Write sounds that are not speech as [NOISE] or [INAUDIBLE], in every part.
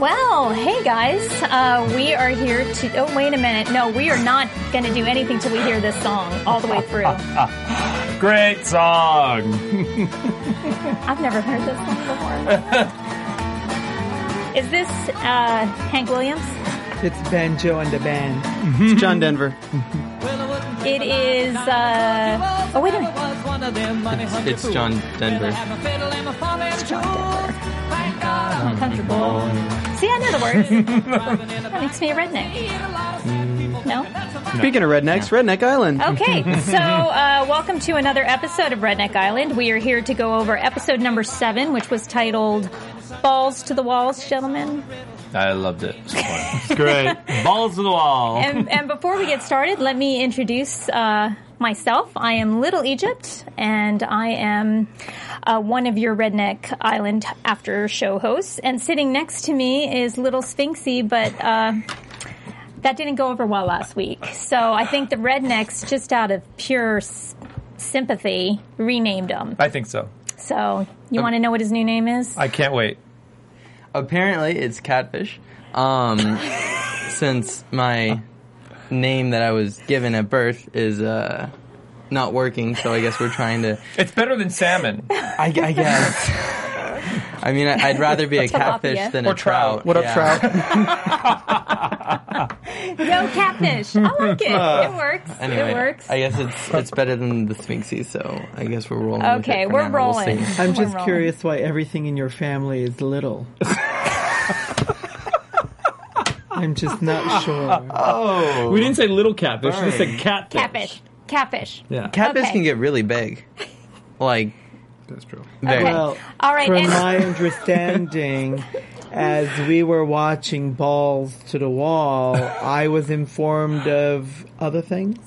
Well, hey guys, uh, we are here to. Oh, wait a minute. No, we are not going to do anything till we hear this song all the way through. [LAUGHS] Great song. [LAUGHS] I've never heard this song before. [LAUGHS] Is this uh, Hank Williams? It's Banjo and the band. It's John Denver. It is. Uh, oh, wait a minute. It's John Denver. I'm [LAUGHS] comfortable. See, I know the words. [LAUGHS] that makes me a redneck. No? Speaking of rednecks, Redneck Island. Okay, [LAUGHS] so uh, welcome to another episode of Redneck Island. We are here to go over episode number seven, which was titled Balls to the Walls, gentlemen. I loved it. [LAUGHS] It's great. Balls to the wall. And, and before we get started, let me introduce uh, myself. I am Little Egypt, and I am uh, one of your Redneck Island after show hosts. And sitting next to me is Little Sphinxy, but uh, that didn't go over well last week. So I think the Rednecks, just out of pure s- sympathy, renamed him. I think so. So you want to know what his new name is? I can't wait. Apparently, it's Catfish. Um, [LAUGHS] since my name that I was given at birth is uh, not working, so I guess we're trying to. It's better than salmon. I, I guess. [LAUGHS] I mean, I- I'd rather be [LAUGHS] a catfish Tilapia. than Or a trout. trout. What up, trout? [LAUGHS] No catfish. I like it. Uh, it works. Anyway, it works. I guess it's it's better than the Sphinxy, so I guess we're rolling. with Okay, it we're now. We'll rolling. I'm just rolling. curious why everything in your family is little. [LAUGHS] I'm just not sure. Oh, we didn't say little catfish. We just said catfish. Catfish. Catfish. Yeah. Catfish Okay. can get really big, like That's true. Okay. Well, All right. from and- my understanding, [LAUGHS] as we were watching Balls to the Wall, I was informed of other things.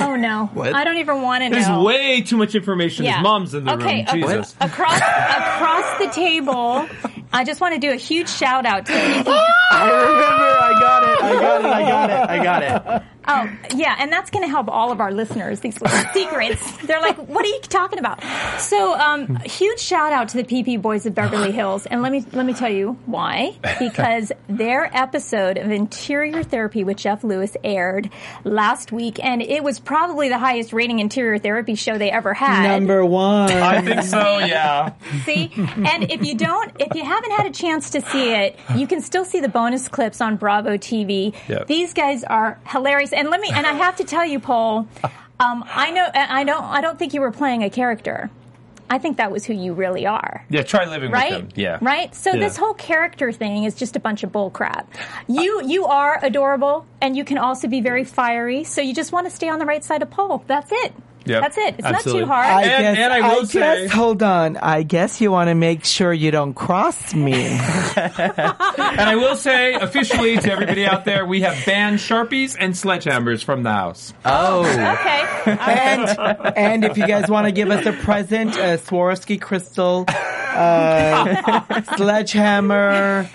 oh no. What? I don't even want to know. There's way too much information. Yeah. His mom's in the okay, room. ac- Jesus. across across the table, I just want to do a huge shout out to [LAUGHS] people. I remember. I got it. I got it. I got it. I got it. Oh, yeah, and that's going to help all of our listeners. These little [LAUGHS] secrets. They're like, "What are you talking about?" So, um, huge shout out to the PP Boys of Beverly Hills, and let me let me tell you why. Because [LAUGHS] their episode of Interior Therapy with Jeff Lewis aired last week, and it was probably the highest rating interior therapy show they ever had. Number one. I think so, yeah. [LAUGHS] See, and if you don't, if you haven't had a chance to see it, you can still see the bonus clips on Bravo TV. Yep. These guys are hilarious, and let me, and I have to tell you, Paul, um, I know, I don't, I don't think you were playing a character. I think that was who you really are. Yeah, try living Right? with them. Yeah. Right? So Yeah. this whole character thing is just a bunch of bull crap. You you are adorable and you can also be very fiery, so you just want to stay on the right side of Paul. That's it. Yep. That's it. It's Absolutely. not too hard. I And- guess, and I will say- guess, hold on. I guess you want to make sure you don't cross me. [LAUGHS] [LAUGHS] And I will say officially to everybody out there, we have banned Sharpies and sledgehammers from the house. Oh, okay. [LAUGHS] and and if you guys want to give us a present, a Swarovski crystal, uh, sledgehammer,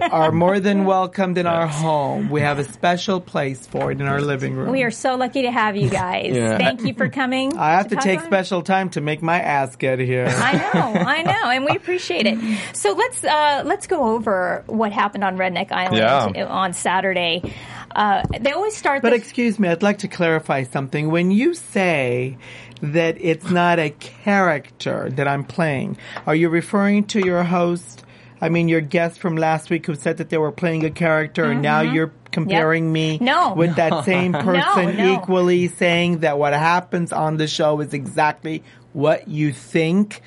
are more than welcomed in our home. We have a special place for it in our living room. We are so lucky to have you guys. Yeah. Thank you for coming. I have to talk take on- special time to make my ass get here. I know, I know, and we appreciate it. So let's uh, let's go over what happened on Redneck Island Yeah. on Saturday. Uh, they always start. But the- excuse me, I'd like to clarify something. When you say that it's not a character that I'm playing, are you referring to your host? I mean, your guest from last week who said that they were playing a character, and now you're comparing me Mm-hmm. No. with that [LAUGHS] same person no. equally, saying that what happens on the show is exactly what you think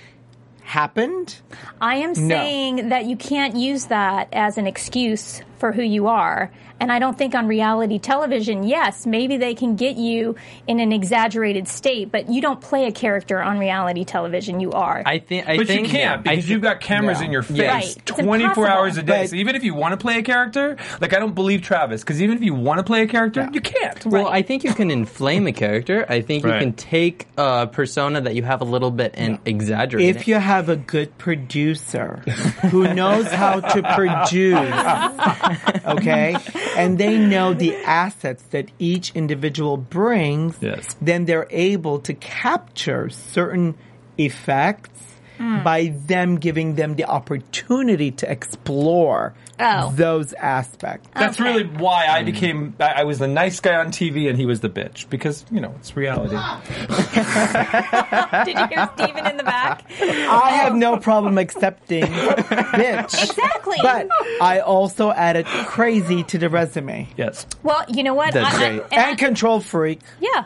happened? I am saying that you can't use that as an excuse for who you are. And I don't think on reality television, yes, maybe they can get you in an exaggerated state, but you don't play a character on reality television. You are. I think. I But think you can't because you've got cameras Yeah. in your face Yeah. Right. 24 hours a day. But- so even if you want to play a character, like I don't believe Travis, because even if you want to play a character, you can't. Well, I think you can inflame a character. I think you can take a persona that you have a little bit and exaggerate If it. you have a good producer who knows how to produce, [LAUGHS] [LAUGHS] okay, and they know the assets that each individual brings, Yes. then they're able to capture certain effects hmm. by them giving them the opportunity to explore Oh. those aspects. That's Okay. really why I mm. became. I, I was the nice guy on TV and he was the bitch because you know it's reality. [LAUGHS] Did you hear Steven in the back? I have no problem accepting [LAUGHS] bitch. Exactly. But I also added crazy to the resume. Yes. well, you know what? That's I- I- great. and I- And control freak. yeah.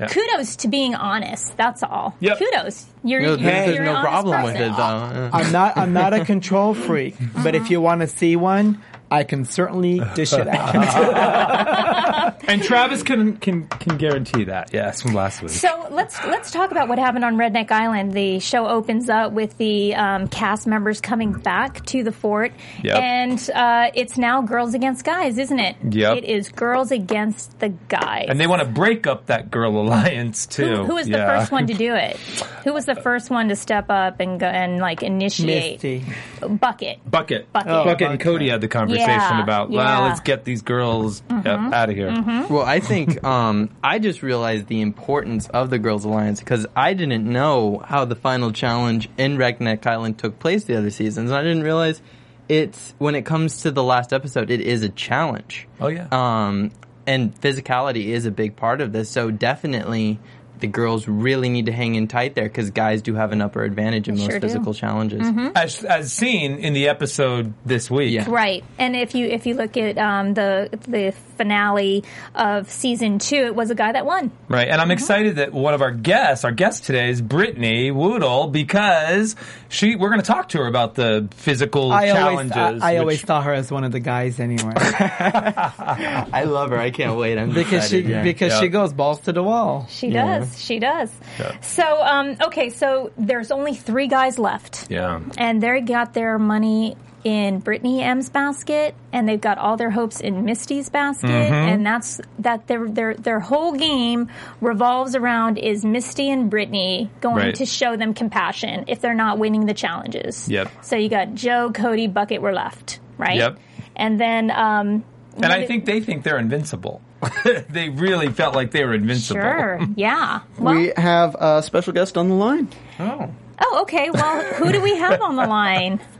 Yeah. Kudos to being honest. That's all. Yep. Kudos. You're, No, you're, there's you're no an honest problem with person. it, though. I'm not I'm not a control freak, but if you want to see one, I can certainly dish it out. [LAUGHS] And Travis can can can guarantee that. Yes, from last week. So let's let's talk about what happened on Redneck Island. The show opens up with the um, cast members coming back to the fort, Yep. and uh, it's now girls against guys, isn't it? Yep. It is girls against the guys. and they want to break up that girl alliance too. who, who was the first one to do it? [LAUGHS] Who was the first one to step up and go and like initiate? Misty. Bucket. Bucket. Bucket. Oh, Bucket and Cody had the conversation Yeah, about, well, yeah. let's get these girls out of here. Well, I think um, I just realized the importance of the Girls Alliance because I didn't know how the final challenge in Redneck Island took place the other seasons. And I didn't realize it's when it comes to the last episode, it is a challenge. Oh, yeah. Um, and physicality is a big part of this. So definitely the girls really need to hang in tight there because guys do have an upper advantage in most Sure do. physical challenges. As, as seen in the episode this week. Yeah. Right, and if you if you look at um, the the finale of season two, it was a guy that won. Right, and I'm excited that one of our guests, our guest today, is Brittany Woodle because she. We're going to talk to her about the physical I always challenges. I, I which- always saw her as one of the guys anyway. [LAUGHS] I love her. I can't wait. I'm because she yeah. because Yeah. she goes balls to the wall. She Yeah. does. She does. Yeah. So, um, okay, so there's only three guys left. Yeah. And they got their money in Brittany M's basket, and they've got all their hopes in Misty's basket, Mm-hmm. and that's that. Their their their whole game revolves around is Misty and Brittany going Right. to show them compassion if they're not winning the challenges. Yep. So you got Joe, Cody, Bucket were left, right? Yep. And then, um, And I think they think they're invincible. [LAUGHS] they really felt like they were invincible. sure, yeah. Well, we have a special guest on the line. Oh. oh, okay. Well, who do we have on the line? [LAUGHS]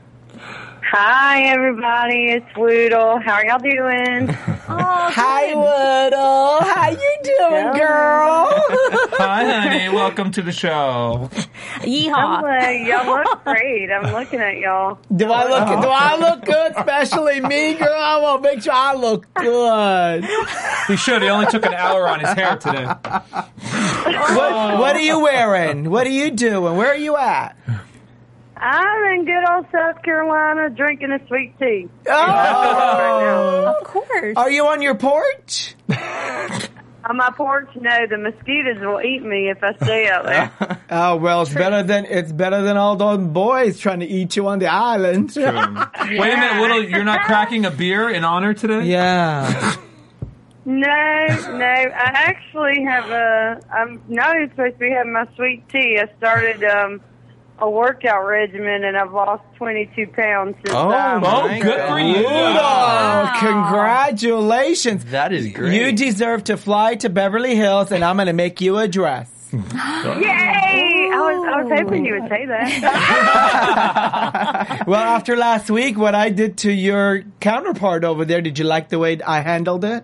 Hi, everybody. It's Woodle. How are y'all doing? [LAUGHS] Oh, Hi, good. Woodle. How you doing, girl? [LAUGHS] Hi, honey. Welcome to the show. Yeehaw. Uh, y'all look great. I'm looking at y'all. Do I look? Do I look good? Especially me, girl. I want to make sure I look good. He should. He only took an hour on his hair today. What, what are you wearing? What are you doing? Where are you at? I'm in good old South Carolina drinking a sweet tea. Oh, Of course. are you on your porch? [LAUGHS] On my porch, no, the mosquitoes will eat me if I stay out there. [LAUGHS] Oh well, it's better than it's better than all those boys trying to eat you on the island. Wait a minute, Little. You're not cracking a beer in honor today? Yeah. [LAUGHS] No, no, I actually have a. I'm not even supposed to be having my sweet tea. I started um, a workout regimen and I've lost 22 pounds since. Oh, um, Oh, My good for you. Oh, congratulations. That is great. You deserve to fly to Beverly Hills and I'm going to make you a dress. [LAUGHS] Yay! I was, I was hoping you would say that. [LAUGHS] Well, after last week, what I did to your counterpart over there, did you like the way I handled it?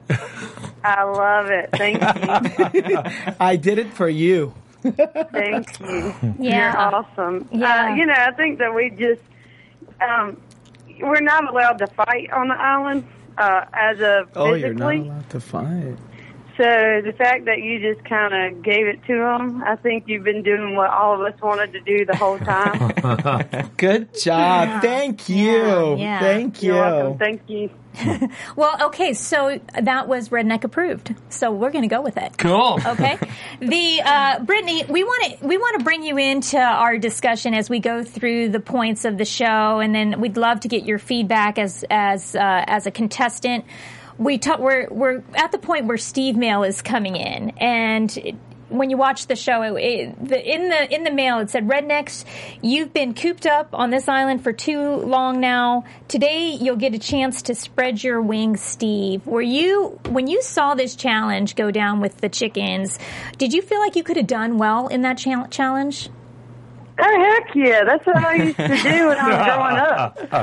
I love it. Thank you. [LAUGHS] I did it for you. Thank you. [LAUGHS] Yeah. You're awesome. Yeah. Uh, you know, I think that we just, um, we're not allowed to fight on the island uh, as a Oh, you're not physically. allowed to fight. So the fact that you just kind of gave it to them, I think you've been doing what all of us wanted to do the whole time. [LAUGHS] Good job. Thank you. Yeah. Thank you. You're welcome. Thank you. [LAUGHS] Well, okay, so that was redneck approved. So we're going to go with it. Cool. [LAUGHS] Okay. The uh, Brittany, we want to we want to bring you into our discussion as we go through the points of the show, and then we'd love to get your feedback as as uh, as a contestant. We ta- we're we're at the point where Steve Mail is coming in, and. it- when you watch the show, it, it, the, in the in the mail it said, "Rednecks, you've been cooped up on this island for too long now. Today you'll get a chance to spread your wings." Steve, were you when you saw this challenge go down with the chickens? Did you feel like you could have done well in that cha- challenge? Oh heck yeah! That's what I used to do when I was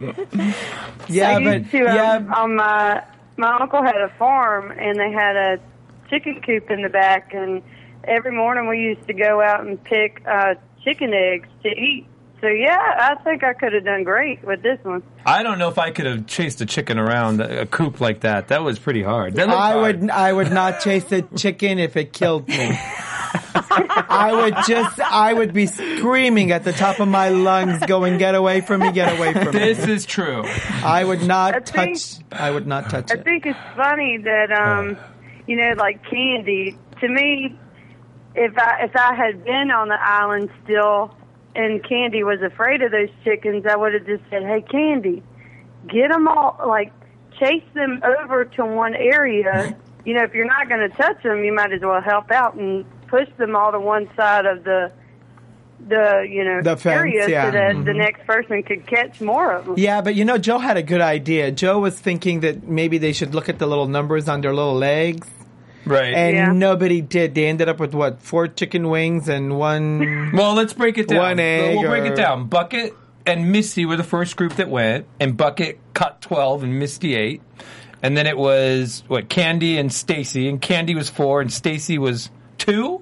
growing up. [LAUGHS] Yeah, I but to. Um, yeah, um, my my uncle had a farm, and they had a chicken coop in the back, and every morning we used to go out and pick uh, chicken eggs to eat. So yeah, I think I could have done great with this one. I don't know if I could have chased a chicken around a coop like that. That was pretty hard. That I hard. would I would not chase a chicken if it killed me. [LAUGHS] I would just I would be screaming at the top of my lungs, going, "Get away from me! Get away from me!" This is true. I would not I think- touch. I would not touch it. I it. think it's funny that um, you know, like candy. To me, if I if I had been on the island still, and Candy was afraid of those chickens, I would have just said, "Hey, Candy, get them all like chase them over to one area. [LAUGHS] You know, if you're not going to touch them, you might as well help out and push them all to one side of the." The you know The fence, area yeah. so that Mhm. the next person could catch more of them. Yeah, but you know, Joe had a good idea. Joe was thinking that maybe they should look at the little numbers on their little legs. Right. And Yeah. nobody did. They ended up with what? Four chicken wings and one. [LAUGHS] Well, let's break it down. One egg we'll break or- it down. Bucket and Misty were the first group that went, and Bucket cut 12 and Misty 8. And then it was, what, Candy and Stacy, and Candy was 4 and Stacy was 2?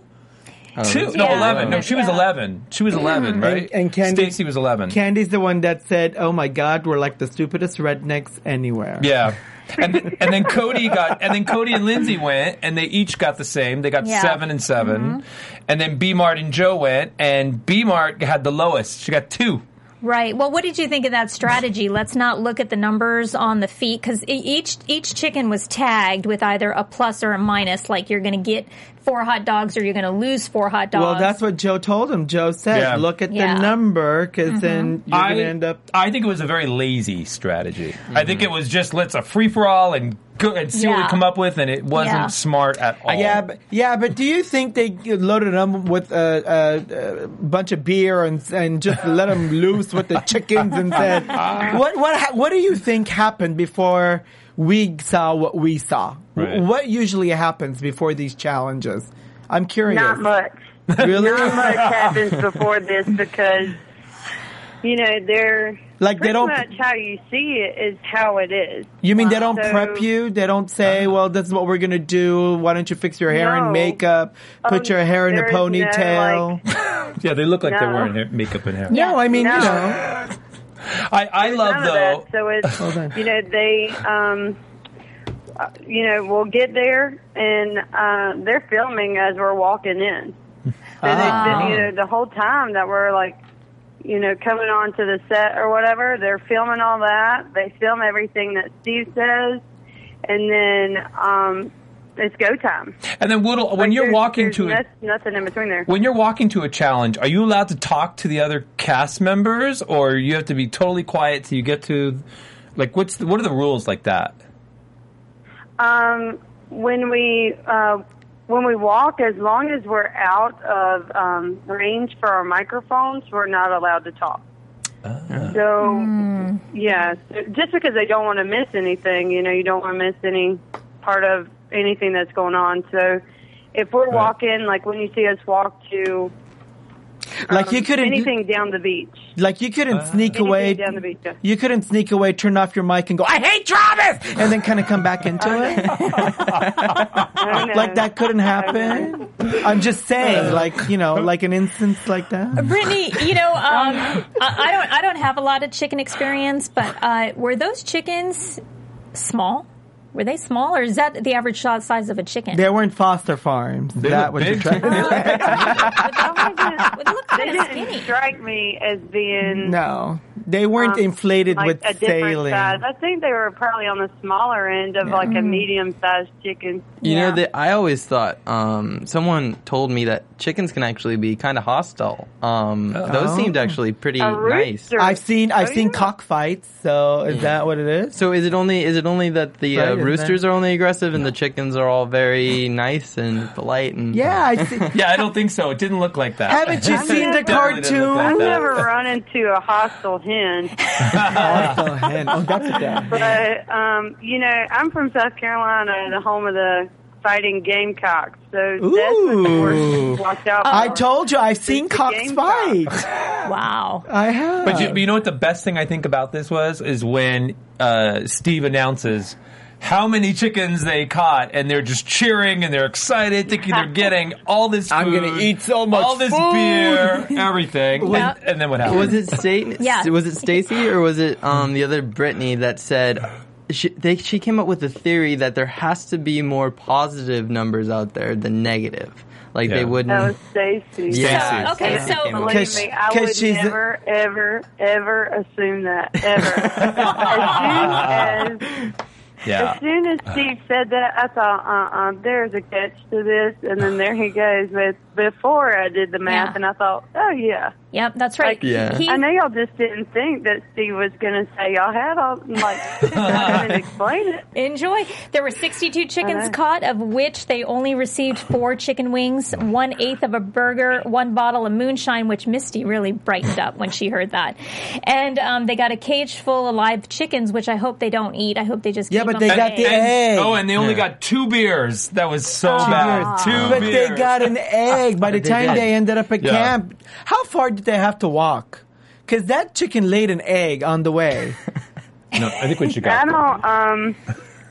Two? No, Yeah. 11. No, she was Yeah. 11. She was mm-hmm. 11, right? and Candy- Stacy was 11. Candy's the one that said, "Oh my God, we're like the stupidest rednecks anywhere." Yeah. And and then Cody got and then Cody and Lindsay went and they each got the same. They got Yeah. seven and 7 mm-hmm. And then B Mart and Joe went and B Mart had the lowest. She got two. Right. Well, what did you think of that strategy? Let's not look at the numbers on the feet because each each chicken was tagged with either a plus or a minus. Like you're going to get four hot dogs or you're going to lose four hot dogs. Well, that's what Joe told him. Joe said, Yeah. "Look at Yeah. the number, because mm-hmm. then you're going to end up." I think it was a very lazy strategy. I think mm-hmm. it was just let's a free for all and go and see what we come up with, and it wasn't Yeah. smart at all. Yeah, but, yeah, but do you think they loaded them with a, a, a bunch of beer and and just let them loose with the chickens and said, [LAUGHS] "What what what do you think happened before we saw what we saw? Right. What usually happens before these challenges? I'm curious. Not much. Really? Not much [LAUGHS] happens before this because you know they're Like, they don't- much how you see it is how it is. You mean they don't So- prep you? They don't say, "Well, this is what we're gonna do. Why don't you fix your hair and makeup, put Um, your hair in a there is no, ponytail?" [LAUGHS] yeah, they look like they're No. wearing hair, makeup and hair. no, I mean, No. you know, [LAUGHS] I, I love None though. that. So it's Hold you know they um uh, you know we'll get there and uh they're filming as we're walking in. So Ah. they've been you know the whole time that we're like you know coming onto the set or whatever they're filming all that. They film everything that Steve says, and then um it's go time. And then Woodle, when Like, you're walking to a, nothing in between there. when you're walking to a challenge, are you allowed to talk to the other cast members, or you have to be totally quiet till you get to, like, what's the, what are the rules like that? Um, when we uh, when we walk, as long as we're out of um, range for our microphones, we're not allowed to talk. So, yeah, just because they don't want to miss anything, you know, you don't want to miss any part of anything that's going on. So, if we're walking, like when you see us walk to like you um, couldn't, anything down the beach, like you couldn't sneak away. down the beach. yeah. You couldn't sneak away, turn off your mic, and go, "I hate Travis," and then kind of come back into it. Like that couldn't happen. I'm just saying, like you know, like an instance like that. Brittany, you know, um, I, I don't, I don't have a lot of chicken experience, but uh, were those chickens small? Were they small, or is that the average size of a chicken? They weren't foster farms. They that look was big. attractive. [LAUGHS] [LAUGHS] They look They kind of didn't skinny. strike me as being no, they weren't um, inflated like with a saline. size. I think they were probably on the smaller end of like a medium-sized chicken. You Yeah. know that I always thought um, someone told me that chickens can actually be kind of hostile. Um, Those seemed actually pretty nice. I've seen I've Oh, seen yeah. cockfights. So is that what it is? So is it only is it only that the uh, isn't roosters it? are only aggressive and the chickens are all very nice and polite and Yeah, I see. Yeah, I don't think so. It didn't look like that. Haven't you seen the cartoon? like I've never run into a hostile hen, [LAUGHS] Oh, hen. Oh, that's that. but um, you know, I'm from South Carolina, the home of the fighting gamecocks. So that's what the horse Ooh. to watch out. I told you, I've seen It's a cocks fight. Wow. I have. But you, but you know what the best thing I think about this was is when uh, Steve announces how many chickens they caught, and they're just cheering and they're excited, thinking they're [LAUGHS] getting all this. Food, I'm gonna eat so much all this food. beer, [LAUGHS] everything, Yeah. and, and then what happened? Was it Sta- [LAUGHS] Yeah. Was it Stacy or was it um, the other Brittany that said she, they, she came up with a theory that there has to be more positive numbers out there than negative. Like Yeah. they wouldn't. That was Stacy. Yeah. So, okay, Stacy so- came up with Believe Cause- me, I 'cause would she's- never, ever, ever assume that. Ever. as soon as yeah. As soon as Steve said that, I thought, uh, uh there's a catch to this, and then there he goes. But before I did the math, Yeah. and I thought, oh yeah, Yep, that's right. Like, Yeah. He- I know y'all just didn't think that Steve was going to say y'all had all like [LAUGHS] I couldn't explain it. Enjoy. There were 62 chickens caught, of which they only received four chicken wings, one eighth of a burger, one bottle of moonshine, which Misty really brightened up when she heard that. And um, they got a cage full of live chickens, which I hope they don't eat. I hope they just Yeah, keep but they for got the eggs. egg. Oh, and they only got two beers. That was so bad. Two but beers. they got an egg by the They time did. they ended up at Yeah. camp. How far did they have to walk? Because that chicken laid an egg on the way. [LAUGHS] No, I think we should I go. don't um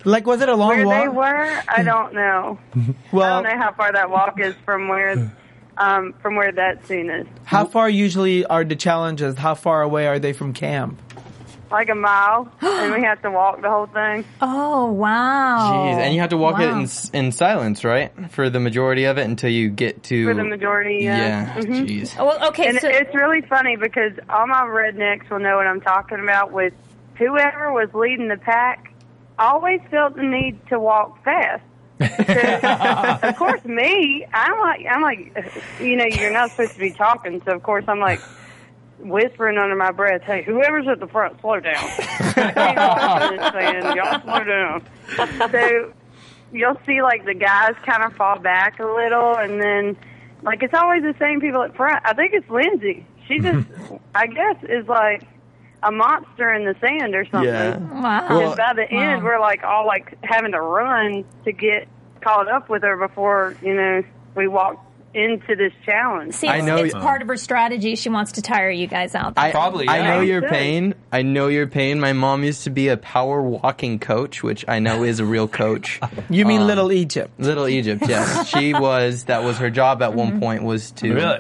Like, was it a long where walk? they were. I don't know. [LAUGHS] I well, don't know how far that walk is from where um from where that scene is. how far usually are the challenges? How far away are they from camp? Like a mile, and we [GASPS] had to walk the whole thing. Oh, wow. Jeez, and you have to walk it in in silence, right, for the majority of it until you get to For the majority, yeah. Yeah, Mhm. jeez. Well, okay, And so it's really funny because all my rednecks will know what I'm talking about. With whoever was leading the pack, always felt the need to walk fast. [LAUGHS] Of course, me, I'm like, I'm like, you know, you're not supposed to be talking, so of course I'm like whispering under my breath, "Hey, whoever's at the front, slow down." Saying, [LAUGHS] y'all slow down. So you'll see like the guys kind of fall back a little, and then like it's always the same people at front. I think it's Lindsay. She just, [LAUGHS] I guess, is like a monster in the sand or something. Yeah. wow. Because by the end, we're like all like having to run to get caught up with her before you know we walk into this challenge. See, I it's, know- it's part of her strategy. She wants to tire you guys out. I, Probably, I know your Good. pain. I know your pain. My mom used to be a power walking coach, which I know is a real coach. [LAUGHS] You mean Um, Little Egypt? Little Egypt, yes. She was, that was her job at one point was to Really?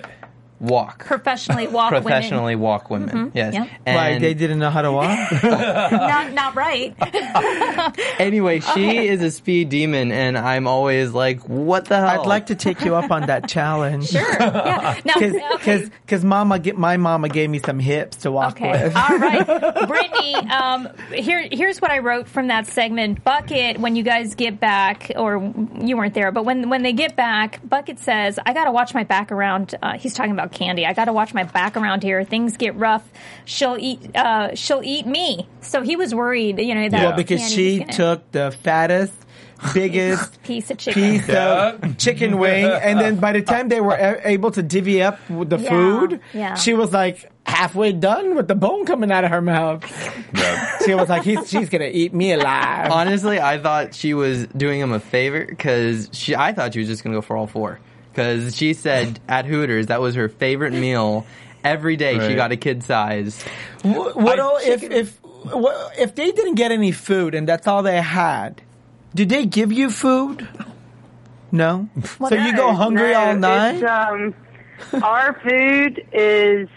Walk. Professionally walk Professionally walk women. Yes. Yep. And Like they didn't know how to walk? [LAUGHS] [LAUGHS] Not, not right. [LAUGHS] anyway, she Okay. is a speed demon, and I'm always like, what the hell? I'd like to take you up on that challenge. Sure. Yeah. Now, Cause, okay. cause, 'cause mama, get, my mama gave me some hips to walk Okay. with. All right. Brittany, um, here, here's what I wrote from that segment. Bucket, when you guys get back, or you weren't there, but when, when they get back, Bucket says, I gotta watch my back around, uh, he's talking about Candy. I gotta watch my back around here. Things get rough. She'll eat, uh, she'll eat me. So he was worried, you know, that Yeah. Well, because Candy she was gonna- took the fattest, biggest [LAUGHS] piece of chicken. piece Yeah. of chicken wing, and then by the [LAUGHS] time they were able to divvy up the Yeah, food, yeah. she was like halfway done with the bone coming out of her mouth. Yeah. She was like, He's, "She's gonna eat me alive." Honestly, I thought she was doing him a favor because she. I thought she was just gonna go for all four because she said at Hooters that was her favorite meal. Every day she got a kid size. What, what all- if if what, if they didn't get any food and that's all they had? Did they give you food? No. so you go hungry No, all night? Um, our food is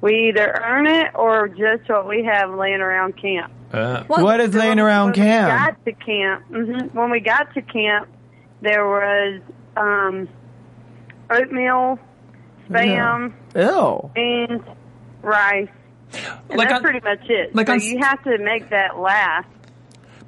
We either earn it or just what we have laying around camp. Uh, Well, What is laying around when camp? We got to camp. hmm When we got to camp, there was um, oatmeal, spam, Ew. beans, rice. And Like that's on- pretty much it. like so on- you have to make that last.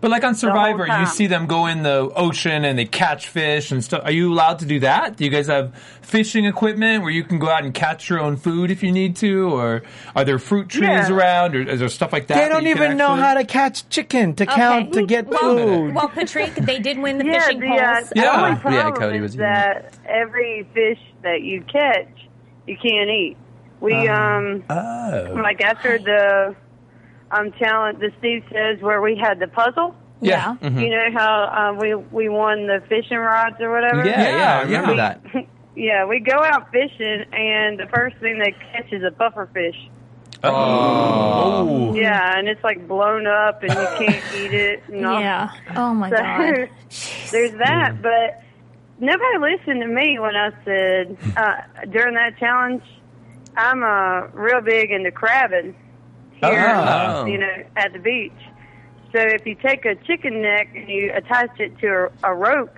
But like on Survivor, you see them go in the ocean and they catch fish and stuff. Are you allowed to do that? Do you guys have fishing equipment where you can go out and catch your own food if you need to, or are there fruit trees Yeah. around, or is there stuff like that? They that don't you can even know how to catch chicken to count to get well, food. Well, Patrick, they did win the Yeah, fishing the, poles. uh, the Yeah. only Yeah, Cody was that every fish that you catch, you can't eat. We um Oh. like after the um challenge, the Steve says where we had the puzzle. Yeah. You know how um, we we won the fishing rods or whatever. Yeah, yeah, I remember yeah. that. [LAUGHS] Yeah, we go out fishing, and the first thing they catch is a puffer fish. Oh. Yeah, and it's like blown up, and you can't [LAUGHS] eat it. And all. Yeah. Oh my [LAUGHS] So god. there's that, but nobody listened to me when I said uh, during that challenge, I'm uh, real big into crabbing Oh, here, um, Oh. you know, at the beach. So if you take a chicken neck and you attach it to a, a rope,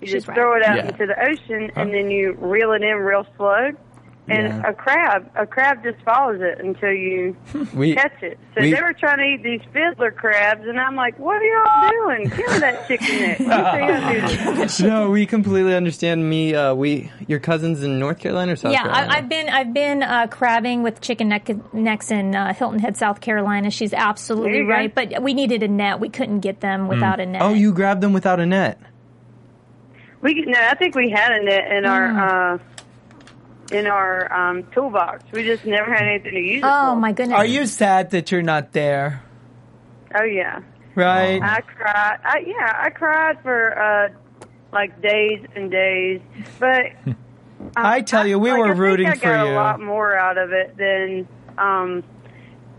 you She's just right. throw it out Yeah. into the ocean, and then you reel it in real slow. And Yeah. a crab, a crab just follows it until you [LAUGHS] We catch it. So we- they were trying to eat these fiddler crabs, and I'm like, "What are y'all doing? Give me that chicken neck. Let me see how to do this." no, we completely understand. Me, uh, we your cousins in North Carolina or South Yeah, Carolina? I, I've been I've been uh, crabbing with chicken neck, necks in uh, Hilton Head, South Carolina. She's absolutely you go. right, but we needed a net. We couldn't get them without a net. Oh, you grabbed them without a net. We no, I think we had a net in Mm. our uh, in our um, toolbox. We just never had anything to use it Oh for. my goodness. Are you sad that you're not there? Oh yeah, Right? I cried. I, yeah, I cried for uh, like days and days, but. [LAUGHS] um, I tell you, we like, were I think rooting I for got you. a lot more out of it than um,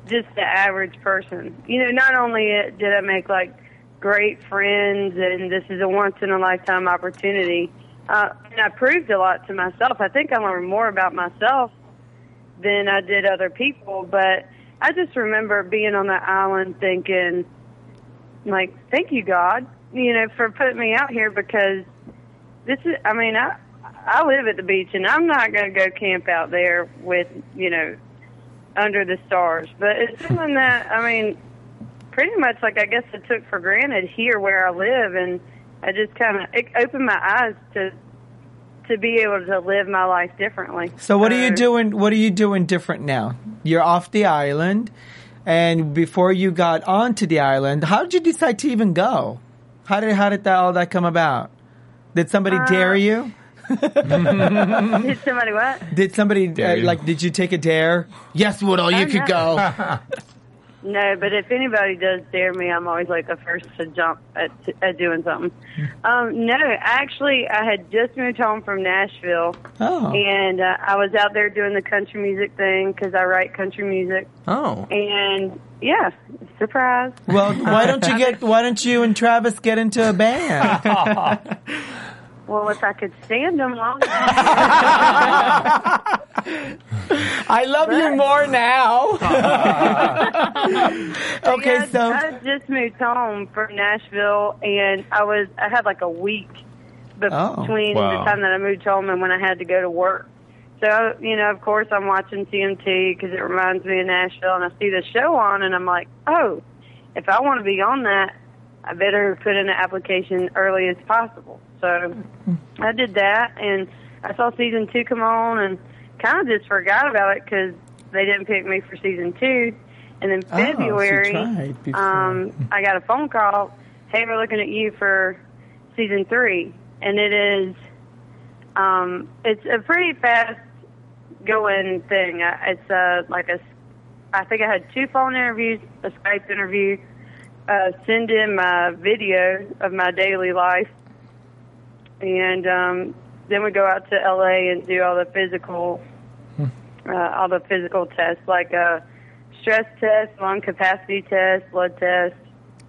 just the average person. You know, not only did I make like great friends, and this is a once in a lifetime opportunity, uh, and I proved a lot to myself. I think I learned more about myself than I did other people. But I just remember being on that island thinking, like, thank you, God, you know, for putting me out here because this is, I mean, I, I live at the beach and I'm not going to go camp out there with, you know, under the stars. But it's something that, I mean, pretty much like I guess I took for granted here where I live and I just kind of, it opened my eyes to, to be able to live my life differently. So what are you doing? What are you doing different now? You're off the island, and before you got onto the island, how did you decide to even go? How did how did that all that come about? Did somebody Uh, dare you? [LAUGHS] Did somebody what? Did somebody uh, like? Did you take a dare? Yes, Woodle, you Oh, could no. go. [LAUGHS] No, but if anybody does dare me, I'm always like the first to jump at, at doing something. Um, no, actually, I had just moved home from Nashville, Oh, and uh, I was out there doing the country music thing because I write country music. Oh, And yeah, surprise. well, why don't you [LAUGHS] get? Why don't you and Travis get into a band? [LAUGHS] Well, if I could stand them long enough. I love you more now. [LAUGHS] okay, Yeah, so I just moved home from Nashville, and I was I had like a week be- Oh, between wow. the time that I moved home and when I had to go to work. So you know, of course, I'm watching CMT because it reminds me of Nashville, and I see the show on, and I'm like, oh, if I want to be on that, I better put in an application early as possible. So I did that, and I saw season two come on, and kind of just forgot about it because they didn't pick me for season two. And then Oh, February, tried um, I got a phone call. Hey, we're looking at you for season three, and it is, um, it's a pretty fast going thing. It's uh, like a, I think I had two phone interviews, a Skype interview, uh, send in my video of my daily life, and um, then we go out to LA and do all the physical, uh, all the physical tests like a stress test, lung capacity test, blood test,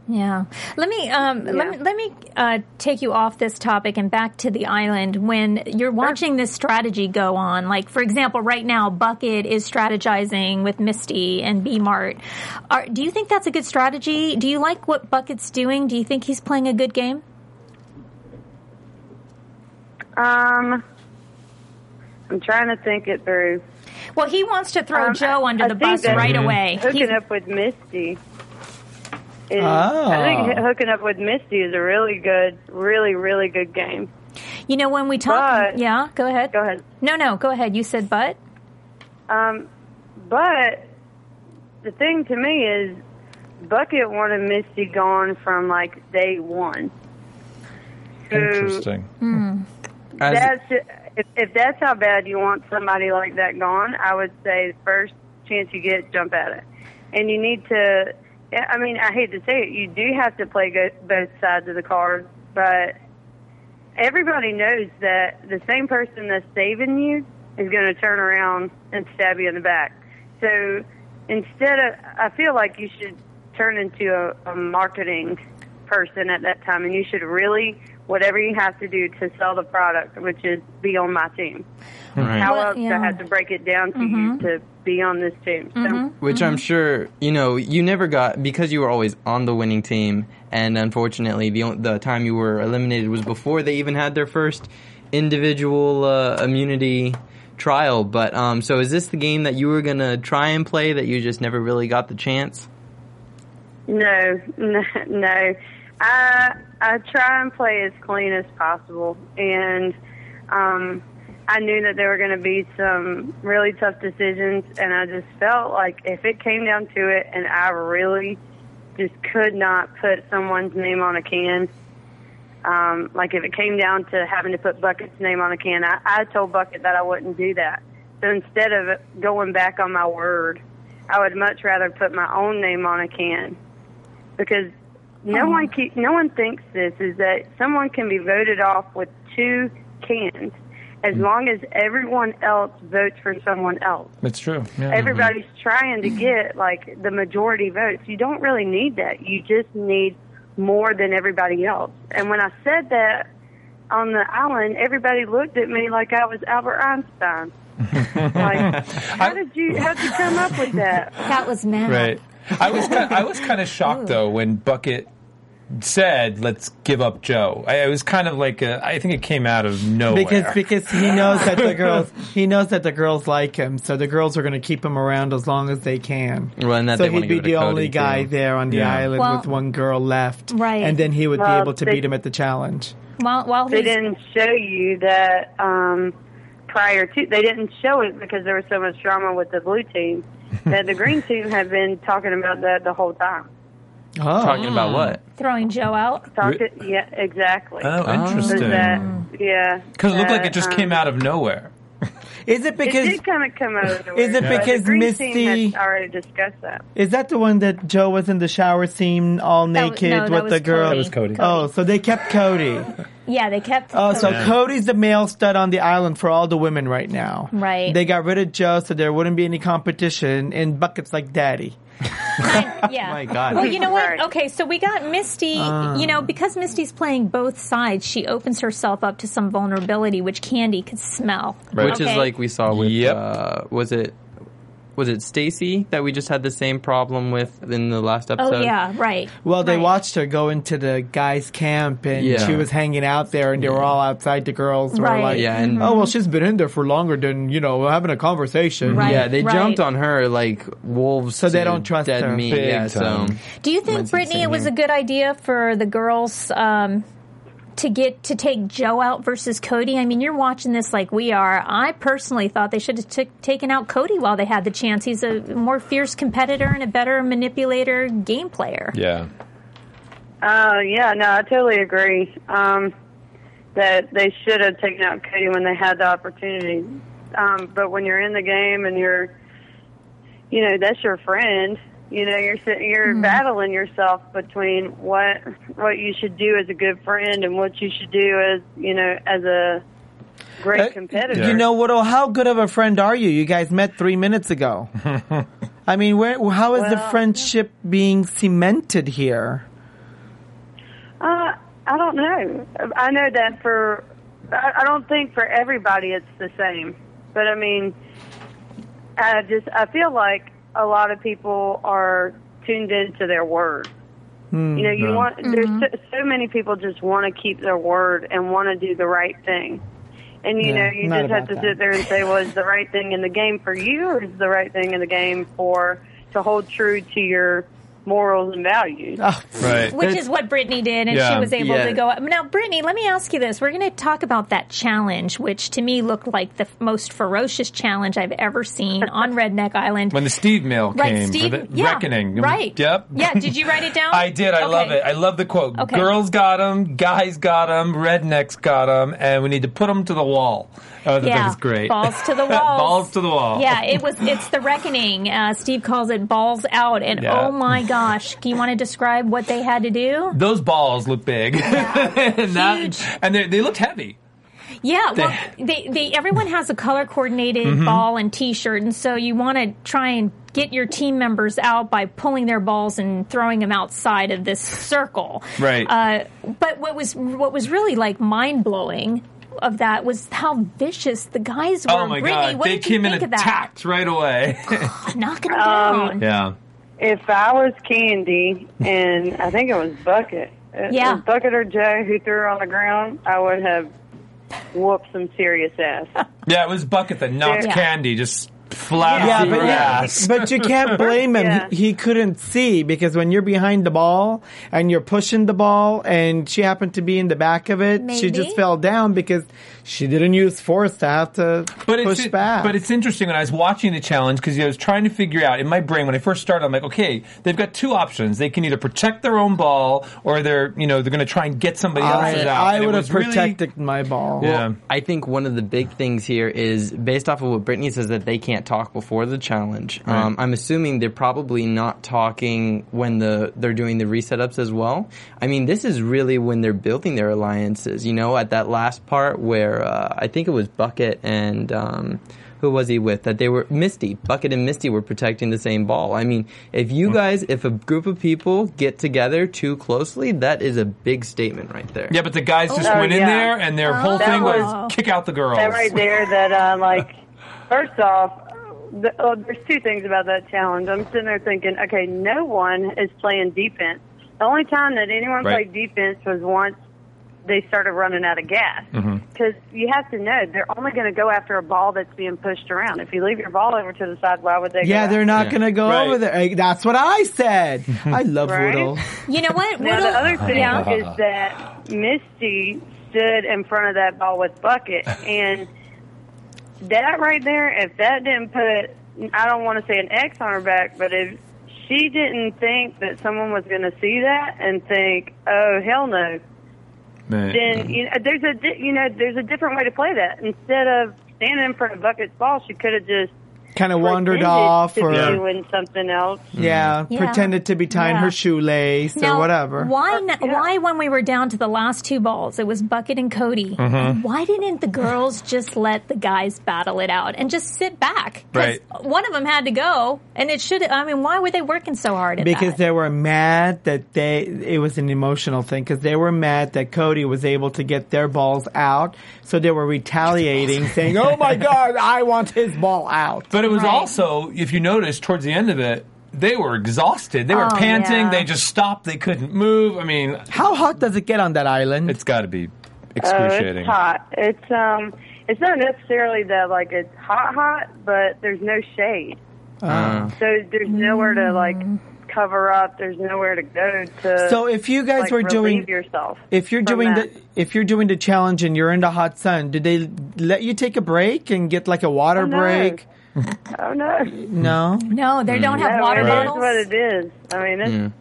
Yeah. Let me um, let me let me uh, take you off this topic and back to the island. When you're watching this strategy go on, like for example, right now Bucket is strategizing with Misty and B Mart. Are, do you think that's a good strategy? Do you like what Bucket's doing? Do you think he's playing a good game? Um, I'm trying to think it through. Well, he wants to throw Um, Joe under I the think bus that right away. Hooking He's- up with Misty. Is, Oh. I think hooking up with Misty is a really good, really, really good game. you know, when we talk, But- yeah, go ahead. Go ahead. No, no, go ahead. You said but. Um, but the thing to me is, Bucket wanted Misty gone from like day one. So Interesting. That's if, if that's how bad you want somebody like that gone, I would say first chance you get, jump at it. And you need to. I mean, I hate to say it, you do have to play go, both sides of the card, but everybody knows that the same person that's saving you is going to turn around and stab you in the back. So instead of, I feel like you should turn into a, a marketing person at that time, and you should really, whatever you have to do to sell the product, which is be on my team. Right. How Well, else do yeah. I have to break it down to you to be on this team? So which I'm sure you know you never got because you were always on the winning team, and unfortunately the the time you were eliminated was before they even had their first individual uh, immunity trial. But um, so is this the game that you were gonna try and play that you just never really got the chance? No, [LAUGHS] no, no. I I try and play as clean as possible, and um, I knew that there were going to be some really tough decisions, and I just felt like if it came down to it, and I really just could not put someone's name on a can. Um, like if it came down to having to put Bucket's name on a can, I, I told Bucket that I wouldn't do that. So instead of going back on my word, I would much rather put my own name on a can because no uh-huh. one keep, no one thinks this is that someone can be voted off with two cans as mm. long as everyone else votes for someone else. It's true. Yeah. Mm-hmm. Everybody's trying to get like the majority votes. You don't really need that. You just need more than everybody else. And when I said that on the island, everybody looked at me like I was Albert Einstein. [LAUGHS] like, how did you how did you come up with that? That was mad. Right. I was kind I was kind of shocked though when Bucket said, "Let's give up Joe." I, I was kind of like, a, I think it came out of nowhere. Because because he knows that the [LAUGHS] girls he knows that the girls like him, so the girls are going to keep him around as long as they can. Well, and that so they wanna he'd be the to Cody, only guy too. there on the Yeah. island Well- with one girl left, Right. And then he would be able to they- beat him at the challenge. While while They didn't show you that um, prior to. They didn't show it because there was so much drama with the blue team. that the green team had been talking about that the whole time. Oh, Talking about ah. what? throwing Joe out. Talked it, yeah, exactly. oh, So interesting. that, hmm. yeah. Because it looked like it uh, just um, came out of nowhere. [LAUGHS] is it It because did kind of come out of the Is it way, because the Misty- team had already discussed that? is that the one that Joe was in the shower scene all That naked no, that with the girl? Cody. That was Cody. Oh, so they kept Cody. [LAUGHS] Yeah, they kept. Oh, so Cody. Cody's the male stud on the island for all the women right now. Right. They got rid of Joe, so there wouldn't be any competition, and buckets like Daddy. [LAUGHS] yeah. My God. Well, you know what? Okay, so we got Misty. Uh. you know, because Misty's playing both sides, she opens herself up to some vulnerability, which Candy could smell. Which is like we saw with Yep. uh, was it was it Stacy that we just had the same problem with in the last episode? Oh yeah, right. Well, they Right. watched her go into the guys' camp, and Yeah. she was hanging out there, and they were all outside. The girls were Right. like, Yeah, and "Oh, well, she's been in there for longer than you know, having a conversation." Right. yeah, they right. jumped on her like wolves. So they don't trust dead her. meat. Big yeah, so. Do you think, Brittany, it was here. a good idea for the girls um, to get to take Joe out versus Cody? I mean, you're watching this like we are. I personally thought they should have took taken out Cody while they had the chance. He's a more fierce competitor and a better manipulator, game player. Yeah. Uh, yeah, no, I totally agree. Um, that they should have taken out Cody when they had the opportunity. Um, but when you're in the game and you're, you know, that's your friend. You know, you're sit- you're battling yourself between what what you should do as a good friend and what you should do as you know as a great Uh, competitor. You know what? oh, How good of a friend are you? You guys met three minutes ago. [LAUGHS] I mean, where? How is the friendship being cemented here? Uh, I don't know. I know that for, I, I don't think for everybody it's the same. But I mean, I just, I feel like a lot of people are tuned into their word. Hmm. You know, you Yeah. want, there's so, so many people just want to keep their word and want to do the right thing. And you Yeah, know, you just have to that. sit there and say, well, is the right thing in the game for you or is the right thing in the game for, to hold true to your morals and values? Oh, Right. Which is what Brittany did, and Yeah. she was able Yeah. to go. Now, Brittany, let me ask you this: We're going to talk about that challenge, which to me looked like the f- most ferocious challenge I've ever seen [LAUGHS] on Redneck Island. When the Steve mail right, came Steve? for the yeah, reckoning. Right. Yep. Yeah. Did you write it down? [LAUGHS] I did. I love it. I love the quote. Okay. Girls got them, guys got them, rednecks got them, and we need to put them to the wall. Oh, that yeah, was great. balls to the [LAUGHS] walls. balls to the wall. Yeah, it was. It's the reckoning. Uh, Steve calls it balls out, and Yeah. oh my gosh, do you want to describe what they had to do? Those balls look big, [LAUGHS] and, that- Huge. and they, they looked heavy. Yeah, well, they, they everyone has a color coordinated Mm-hmm. ball and T-shirt, and so you want to try and get your team members out by pulling their balls and throwing them outside of this circle. Right. Uh, but what was what was really like mind blowing of that was how vicious the guys were. Oh my Brittany, god, what they did you came in think of that? attacked right away. [SIGHS] Knocking them Um, down. yeah. If I was Candy, and I think it was Bucket, Yeah. was Bucket or Joe who threw her on the ground, I would have whooped some serious ass. [LAUGHS] Yeah, it was Bucket that knocked Yeah. Candy just flat Yeah, on but her yeah, ass. but you can't [LAUGHS] blame him. Yeah. He, he couldn't see because when you're behind the ball and you're pushing the ball, and she happened to be in the back of it, she just fell down because she didn't use force to have to But push it's, back. but it's interesting when I was watching the challenge because I was trying to figure out in my brain when I first started. I'm like, okay, they've got two options. They can either protect their own ball or they're you know they're going to try and get somebody else's I, out. I And would have was really- protected my ball. Yeah. I think one of the big things here is based off of what Brittany says that they can't talk before the challenge. Um, I'm assuming they're probably not talking when the they're doing the resetups as well. I mean, this is really when they're building their alliances. You know, at that last part where uh, I think it was Bucket and. Um, who was he with? That they were Misty, Bucket and Misty were protecting the same ball. I mean, if you guys, if a group of people get together too closely, that is a big statement right there. Yeah, but the guys just Oh, went in yeah. there and their whole That thing was, was- kick out the girls. that right there that uh like [LAUGHS] first off the, oh, there's two things about that challenge i'm sitting there thinking okay no one is playing defense the only time that anyone Right. played defense was once they started running out of gas Mm-hmm. because you have to know they're only going to go after a ball that's being pushed around if you leave your ball over to the side why would they Yeah, go they're not Yeah. going to go Right. over there. Hey, That's what I said. I [LAUGHS] love Right? Woodle. You know what? Now, Woodle- the other thing yeah. is [LAUGHS] that Misty stood in front of that ball with Bucket, and that right there, if that didn't put, I don't want to say an X on her back, but if she didn't think that someone was going to see that and think, oh, hell no, Man. then you know, there's a you know there's a different way to play that. Instead of standing in front of Bucket's ball, she could have just Kind of wandered off to or, be yeah, doing something else. Yeah. pretended to be tying Yeah. her shoelace Now, or whatever. Why? n- Yeah. Why, when we were down to the last two balls, it was Bucket and Cody. Mm-hmm. Why didn't the girls just let the guys battle it out and just sit back? 'Cause Right. One of them had to go, and it should. I mean, why were they working so hard at because that? they were mad that they it was an emotional thing because they were mad that Cody was able to get their balls out so they were retaliating [LAUGHS] saying oh my god I want his ball out But it was Right. also, if you notice, towards the end of it, they were exhausted. They were Oh, panting. yeah. They just stopped. They couldn't move. I mean, how hot does it get on that island it's got to be Oh, excruciating. it's hot. It's um, it's not necessarily that like it's hot, hot, but there's no shade, Uh, so there's nowhere to like Mm. cover up. There's nowhere to go to. so if you guys like, were doing yourself. if you're doing that. the if you're doing the challenge and you're in the hot sun did they let you take a break and get like a water Oh, no. break oh no, no no, they don't have no, water it is bottles. what it is. I mean, it's,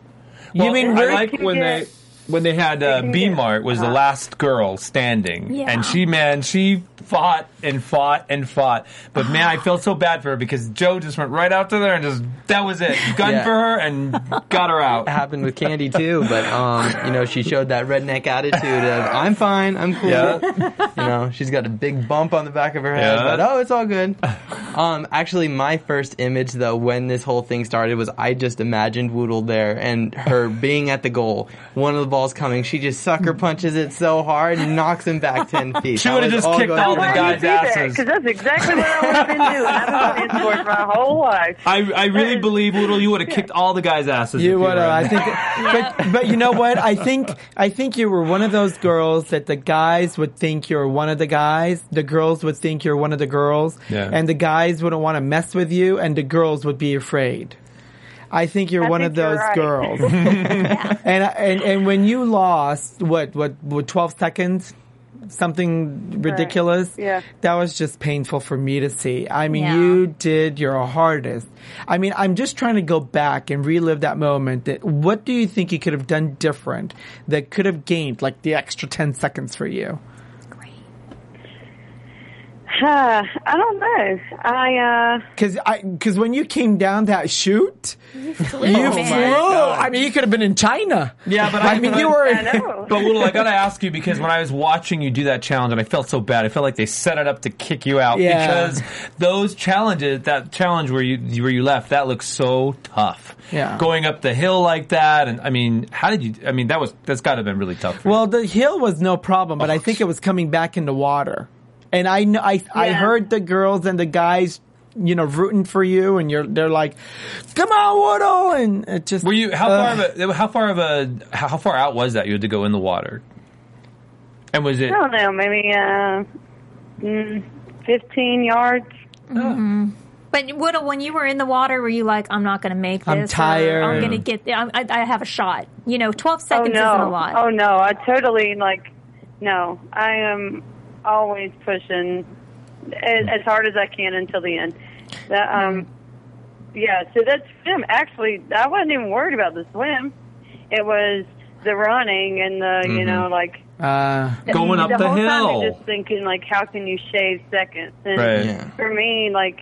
you Well, mean I Rick? like when they when they had uh, B Mart was the last girl standing, Yeah. and she man she fought and fought and fought. But man, I felt so bad for her because Joe just went right out to there and just that was it, gun Yeah. for her and got her out. It [LAUGHS] happened with Candy too, but um, you know, she showed that redneck attitude of "I'm fine, I'm cool." Yeah. [LAUGHS] You know, she's got a big bump on the back of her head, Yeah. but oh, it's all good. Um, actually, my first image though, when this whole thing started, was I just imagined Woodle there and her being at the goal. One of the ball's coming. She just sucker hmm. punches it so hard and knocks him back ten [LAUGHS] feet. She would've just kicked all the my guys' head. asses. Because that's exactly what I would have been doing. I've been playing sports my whole life. I, I really believe Woodle, you would have kicked all the guys' asses. if You would have. I think, but but you know what? I think I think you were one of those girls that the guys would think you're one of the guys. The girls would think you're one of the girls, Yeah. and the guys wouldn't want to mess with you, and the girls would be afraid. I think you're I one think of those right. girls. [LAUGHS] and and and when you lost, what what what twelve seconds? Something ridiculous. Yeah. That was just painful for me to see. I mean, Yeah. you did your hardest. I mean, I'm just trying to go back and relive that moment. That what do you think you could have done different that could have gained like the extra 10 seconds for you? Uh, I don't know. I uh, Cause I, cause when you came down that chute, you flew. I mean, you could have been in China. Yeah, but I I- mean, you were. I know. [LAUGHS] But Woodle, I gotta ask you because when I was watching you do that challenge, and I felt so bad. I felt like they set it up to kick you out Yeah. because those challenges, that challenge where you where you left, that looks so tough. Yeah. going up the hill like that, and I mean, how did you? I mean, that was that's got to have been really tough. For you. Well, the hill was no problem, but I think it was coming back into water. And I know, I, I heard the girls and the guys, you know, rooting for you, and you're, they're like, "Come on, Woodle!" And it just Were you how uh, far of a how far of a how far out was that you had to go in the water? And was it? I don't know, maybe uh, mm, 15 yards. But Woodle, when you were in the water, were you like, "I'm not going to make this. I'm tired. I'm going to get. I, I I have a shot." You know, 12 Oh seconds no! isn't a lot. Oh no! I totally like. No, I am always pushing as, as hard as I can until the end. That um, yeah. So that swim actually, I wasn't even worried about the swim. It was the running and the you know like uh, Going up the whole Time hill. you're just thinking like, how can you shave seconds? And Right. Yeah. for me, like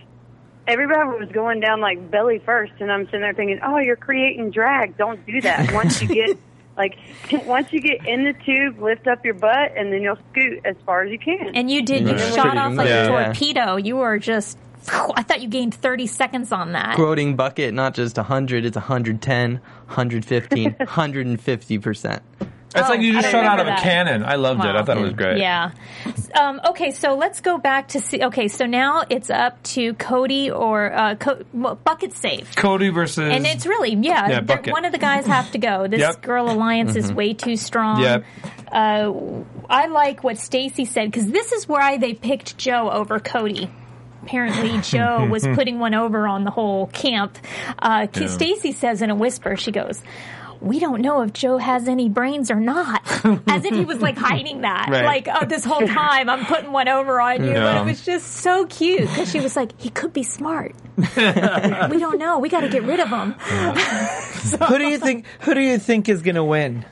everybody was going down like belly first, and I'm sitting there thinking, oh, you're creating drag. Don't do that. Once you get like [LAUGHS] once you get in the tube, lift up your butt, and then you'll scoot as far as you can. And you did. Mm-hmm. You Right. shot off like much. a torpedo. You were just. [LAUGHS] I thought you gained 30 seconds on that. Quoting Bucket, not just 100, it's 110, 115, 150%. [LAUGHS] It's like you Oh, just shot out of remember a cannon. I loved it. I thought it was great. Yeah. Um, okay, so let's go back to see. Okay, so now it's up to Cody or uh, Co- Bucket Safe. Cody versus And it's really, yeah, Yeah, one of the guys have to go. This Yep. girl alliance is way too strong. Yep. Uh, I like what Stacy said because this is why they picked Joe over Cody. Apparently, [LAUGHS] Joe was putting one over on the whole camp. Uh, Yeah. Stacy says in a whisper, she goes, "We don't know if Joe has any brains or not," [LAUGHS] as if he was like hiding that. Right. Like, oh, this whole [LAUGHS] time I'm putting one over on you, Yeah. but it was just so cute because she was like, "He could be smart. [LAUGHS] we don't know. We got to get rid of him." who do you think? Who do you think is going to win?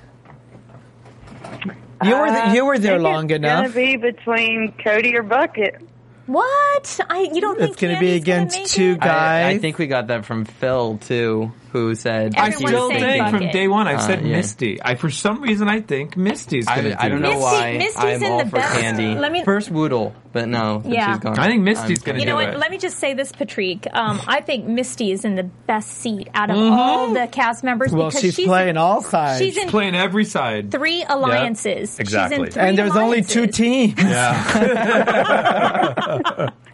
You were th- you were there uh, I think long it's enough. Gonna be between Cody or Bucket. What? I you don't think It's going to be against two it? guys. I, I think we got that from Phil, too, who said. I still think from day one I've said Uh, yeah. Misty. I for some reason I think Misty's I, gonna do. I don't know Misty- why. Misty's I'm in all the for best- Candy. let me- First Woodle, but no, Yeah. she's gone. I think Misty's I'm gonna You know what? it. Let me just say this, Patrick. Um, I think Misty is in the best seat out of Mm-hmm. all the cast members well, because she's, she's playing all sides, she's in Playing every side. three alliances. She's exactly. in three and there's only two teams. Yeah. [LAUGHS] [LAUGHS] [LAUGHS]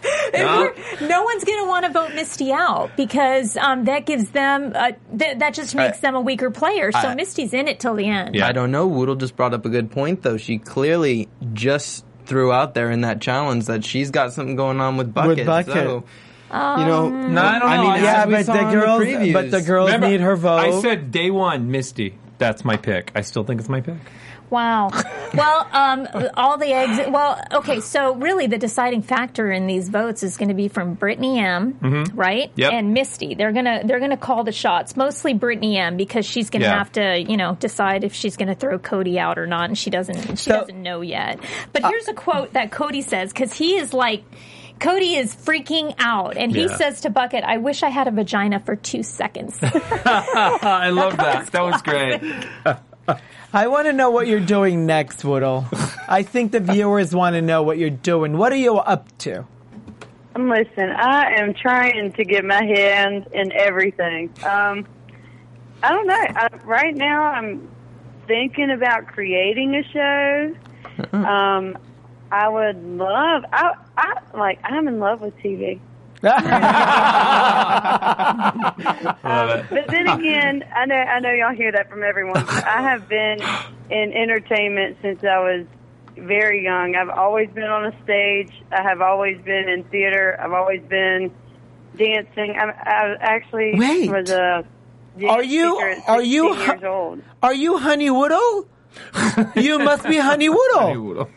No one's going to want to vote Misty out because um, that gives them uh, th- that just makes I- them a weaker player. So I- Misty's in it till the end. Yeah. I don't know. Woodle just brought up a good point, though. She clearly just threw out there in that challenge that she's got something going on with Bucket. Bucket. So, you know, No, I don't know. mean, I- Yeah, but the in girls, previews- but the girls Remember, need her vote. I said day one, Misty. That's my pick. I still think it's my pick. Wow. Well, um, all the eggs. Well, okay. So really, the deciding factor in these votes is going to be from Brittany M, right? Yep. And Misty. They're gonna they're gonna call the shots. Mostly Brittany M because she's going to Yeah. have to you know decide if she's going to throw Cody out or not, and she doesn't she So- doesn't know yet. But here's a quote that Cody says because he is like. Cody is freaking out, and he Yeah. says to Bucket, "I wish I had a vagina for two seconds." [LAUGHS] I love that. That was great. [LAUGHS] I want to know what you're doing next, Woodle. I think the viewers want to know what you're doing. What are you up to? Listen, I am trying to get my hand in everything. Um, I don't know. I, right now, I'm thinking about creating a show. Um, I would love. I, I like. I'm in love with TV. [LAUGHS] Love But then again, I know I know y'all hear that from everyone. but I have been in entertainment since I was very young. I've always been on a stage. I have always been in theater. I've always been dancing. I, I actually Wait. was a Are you- are you years old. Are you Honey Woodle? [LAUGHS] you must be Honey Woodle.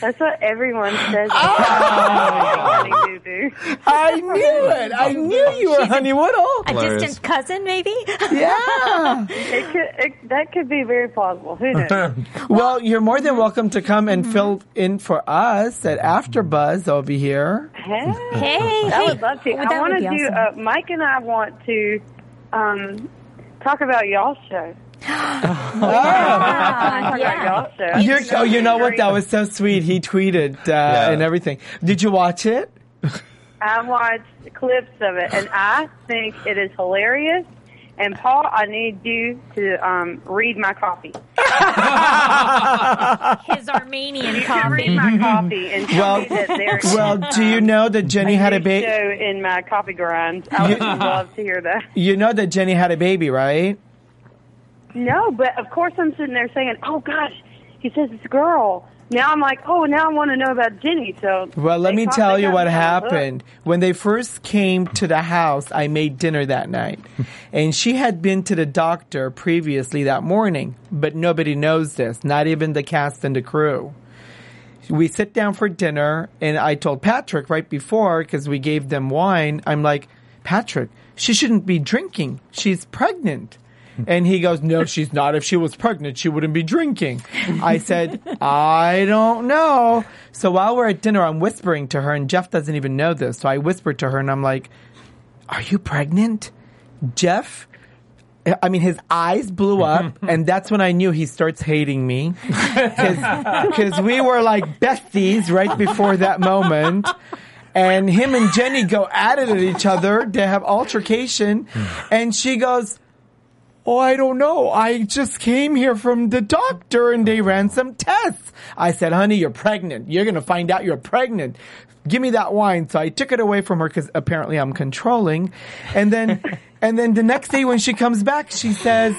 That's what everyone [GASPS] says. Oh, Honey Boo Boo. I knew it. I knew you were Honey Woodle. A Hilarious. distant cousin, maybe? Yeah. It could, it, that could be very plausible. Who knows? [LAUGHS] Well, you're more than welcome to come and fill in for us at AfterBuzz over here. hey. hey, I would love to. Oh, I want to do. awesome. Uh, Mike and I want to um, talk about y'all's show. Talk yeah. about y'all's show. You're, oh, you know what? That was so sweet. He tweeted uh, and everything. Did you watch it? I watched clips of it, and I think it is hilarious. And Paul, I need you to um, read my copy. [LAUGHS] His Armenian Read coffee. my copy and tell Well, me that there is well, do you know that Jenny had a baby? in my copy grind. I would love to hear that. You know that Jenny had a baby, right? No, but of course I'm sitting there saying, "Oh gosh," he says it's a girl. Now I'm like, "Oh, now I want to know about Jenny." So Well, let me tell you what me on the hook. happened. When they first came to the house, I made dinner that night. [LAUGHS] and she had been to the doctor previously that morning, but nobody knows this, not even the cast and the crew. We sit down for dinner, and I told Patrick right before, because we gave them wine, I'm like, Patrick, she shouldn't be drinking. She's pregnant. And he goes, No, she's not. If she was pregnant, she wouldn't be drinking. I said, I don't know. So while we're at dinner, I'm whispering to her, and Jeff doesn't even know this. So I whispered to her, and I'm like, Are you pregnant? Jeff? I mean, his eyes blew up, [LAUGHS] and that's when I knew he starts hating me. Because we were like besties right before that moment. And him and Jenny go at it at each other. They have altercation. And she goes, Oh, I don't know. I just came here from the doctor and they ran some tests. I said, honey, you're pregnant. You're going to find out you're pregnant. Give me that wine. So I took it away from her because apparently I'm controlling. And then, [LAUGHS] and then the next day when she comes back, she says,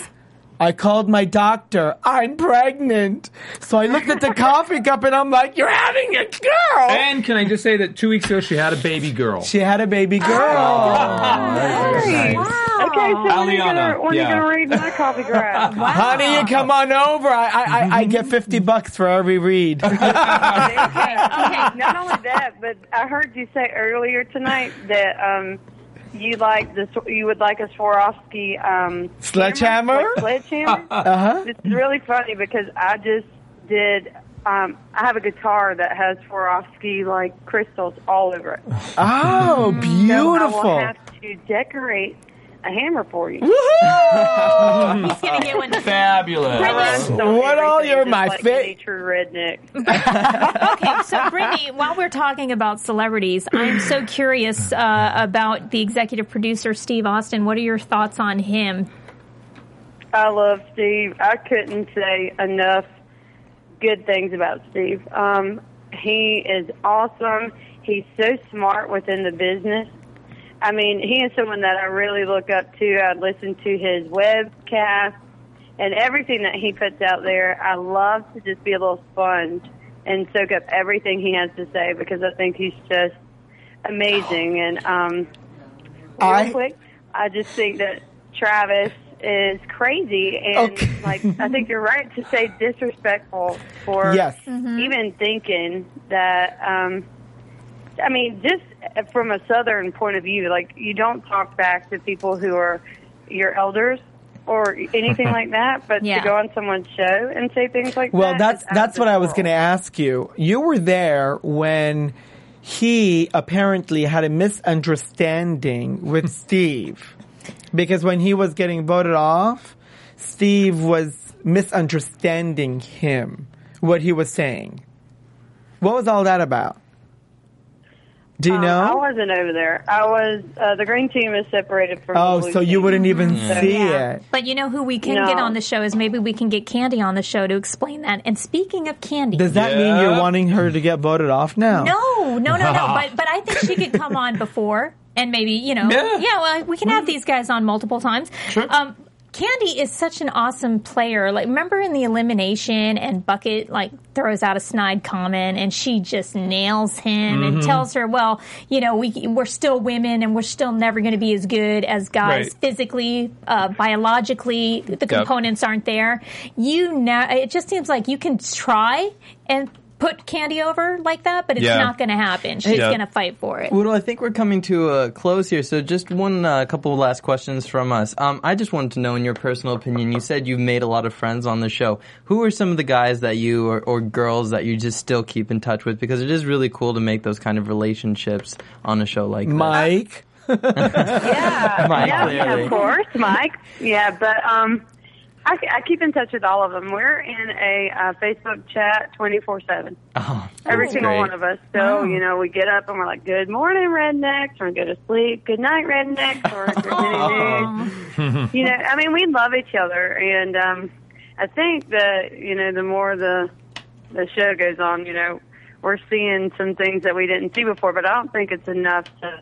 I called my doctor. I'm pregnant. So I looked at the [LAUGHS] coffee cup and I'm like, you're having a girl. And can I just say that two weeks ago she had a baby girl. she had a baby girl. Wow. Okay, so when are you gonna when yeah. you gonna read my copy grind? [LAUGHS] Honey, you come on over. I, I, I, I get 50 bucks for every read. [LAUGHS] okay, okay. Not only that, but I heard you say earlier tonight that um, you like the you would like a Swarovski um, Sledgehammer? hammer, sledgehammer. [LAUGHS] Uh-huh. It's really funny because I just did. Um, I have a guitar that has Swarovski like crystals all over it. Oh, So I will beautiful. have to decorate a hammer for you. He's gonna get one. Fabulous. What all Everything you're just my like fa- any true redneck. [LAUGHS] Okay, so Brittany, while we're talking about celebrities, I'm so curious uh, about the executive producer Steve Austin. What are your thoughts on him? I love Steve. I couldn't say enough good things about Steve. Um, he is awesome. He's so smart within the business. I mean, he is someone that I really look up to. I listen to his webcast and everything that he puts out there. I love to just be a little sponge and soak up everything he has to say because I think he's just amazing. And um, real I- quick, I just think that Travis is crazy, and Okay. like I think you're right to say disrespectful for Yes. even thinking that. Um, I mean, just from a southern point of view, like you don't talk back to people who are your elders or anything [LAUGHS] like that, but Yeah. to go on someone's show and say things like Well, that. Well, that's that's what I was going to ask you. You were there when he apparently had a misunderstanding with [LAUGHS] Steve. Because when he was getting voted off, Steve was misunderstanding him, what he was saying. What was all that about? Do you Um, I wasn't over there. I was. Uh, the green team is separated from. Oh, the blue so you team. wouldn't even So, see yeah. it. But you know who we can No. get on the show is maybe we can get Candy on the show to explain that. And speaking of Candy, Does that mean you're wanting her to get voted off now? No, no, no, no. but but I think she could [LAUGHS] come on before and maybe you know Yeah. well we can have these guys on multiple times. Um, Candy is such an awesome player. Like remember in the elimination and Bucket like throws out a snide comment and she just nails him and tells her, well, you know, we we're still women and we're still never going to be as good as guys Right. physically, uh, biologically. The components aren't there. You know, it just seems like you can try and put Candy over like that, but it's Yeah. not going to happen. She's Yeah. going to fight for it. Well, I think we're coming to a close here. So, just one uh, couple of last questions from us. Um, I just wanted to know, in your personal opinion, you said you've made a lot of friends on the show. Who are some of the guys that you or, or girls that you just still keep in touch with? Because it is really cool to make those kind of relationships on a show like this. Mike. [LAUGHS] Yeah, [LAUGHS] Mike, yeah, clearly. of course, Mike. Yeah, but um, I, I keep in touch with all of them. We're in a uh, Facebook chat twenty four seven. Oh, Every single great. one of us. So you know, we get up and we're like, "Good morning, rednecks," or "Go to sleep." "Good night, rednecks," or news. You know, I mean, we love each other, and um, I think that you know, the more the the show goes on, you know, we're seeing some things that we didn't see before. But I don't think it's enough to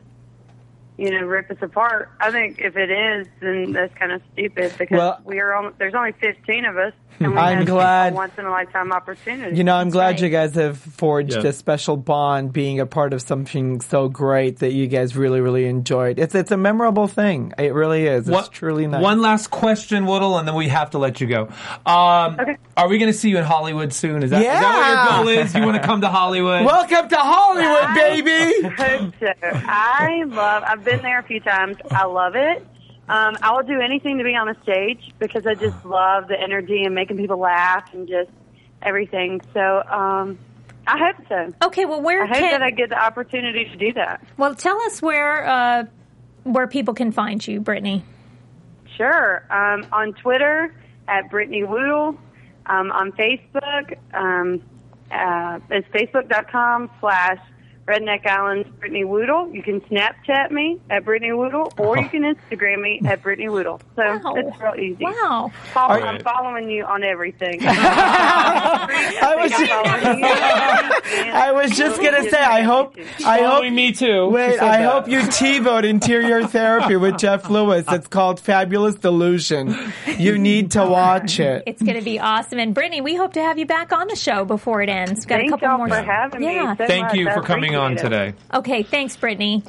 you know, rip us apart. I think if it is, then that's kind of stupid because Well- we are on, there's only 15 of us. [LAUGHS] And we I'm have glad- a once in a lifetime opportunity. You know, I'm glad right. you guys have forged Yeah. a special bond being a part of something so great that you guys really, really enjoyed. It's it's a memorable thing. It really is. It's What- truly nice. One last question, Woodle, and then we have to let you go. Um, Okay. Are we going to see you in Hollywood soon? Is that, is that what your goal is? You want to come to Hollywood? [LAUGHS] Welcome to Hollywood, baby. hope so. I love. I've been there a few times. I love it. Um, I will do anything to be on the stage because I just love the energy and making people laugh and just everything. So um, I hope so. Okay, well, where I hope can that I get the opportunity to do that. well tell us where uh, where people can find you, Brittany. Sure. Um, on Twitter at Brittany Woodle. Um, on Facebook, um, uh, it's facebook.com slash Redneck Islands Brittany Woodle. You can Snapchat me at Brittany Woodle, or you oh. can Instagram me at Brittany Woodle. So Wow. it's real easy. Wow. Follow, Are- I'm following you on everything. [LAUGHS] I was just, I [LAUGHS] I was just gonna say. I hope. I hope. Me too. Wait, said I that. hope you TiVoed Interior Therapy with Jeff Lewis. It's called Fabulous Delusion. You need to watch it. It's going to be awesome. And Brittany, we hope to have you back on the show before it ends. we Got a couple y'all more. for having yeah. me. So Thank much. you I for coming on today. Okay, thanks, Brittany.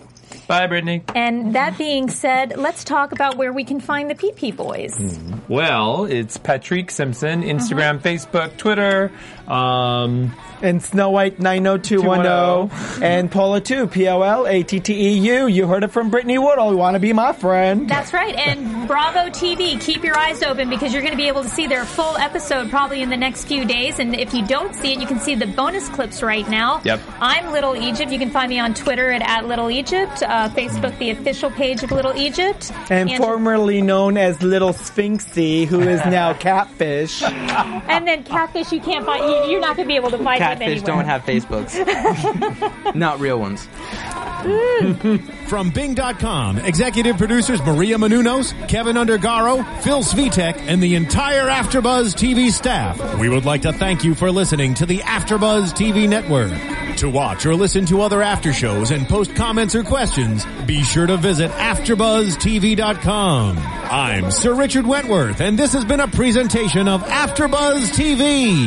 Bye, Brittany. And that being said, let's talk about where we can find the PP Boys. Hmm. Well, it's Patrick Simpson, Instagram, uh-huh. Facebook, Twitter. Um, And Snow White 90210 and Pola 2, P O L A T T E U. You heard it from Brittany Woodle. You want to be my friend? That's right. And Bravo TV, keep your eyes open because you're going to be able to see their full episode probably in the next few days. And if you don't see it, you can see the bonus clips right now. Yep. I'm Little Egypt. You can find me on Twitter at, at Little Egypt, uh, Facebook, the official page of Little Egypt. And formerly known as Little Sphinxy, who is [LAUGHS] now Catfish. And then Catfish, you can't find, you, you're not going to be able to find him Catfish anywhere. don't have Facebooks. [LAUGHS] Not real ones. [LAUGHS] From Bing.com, executive producers Maria Menounos, Keven Undergaro, Phil Svitek, and the entire Afterbuzz TV staff. We would like to thank you for listening to the Afterbuzz TV network. To watch or listen to other after shows and post comments or questions, be sure to visit AfterBuzzTV.com. I'm Sir Richard Wentworth, and this has been a presentation of Afterbuzz TV.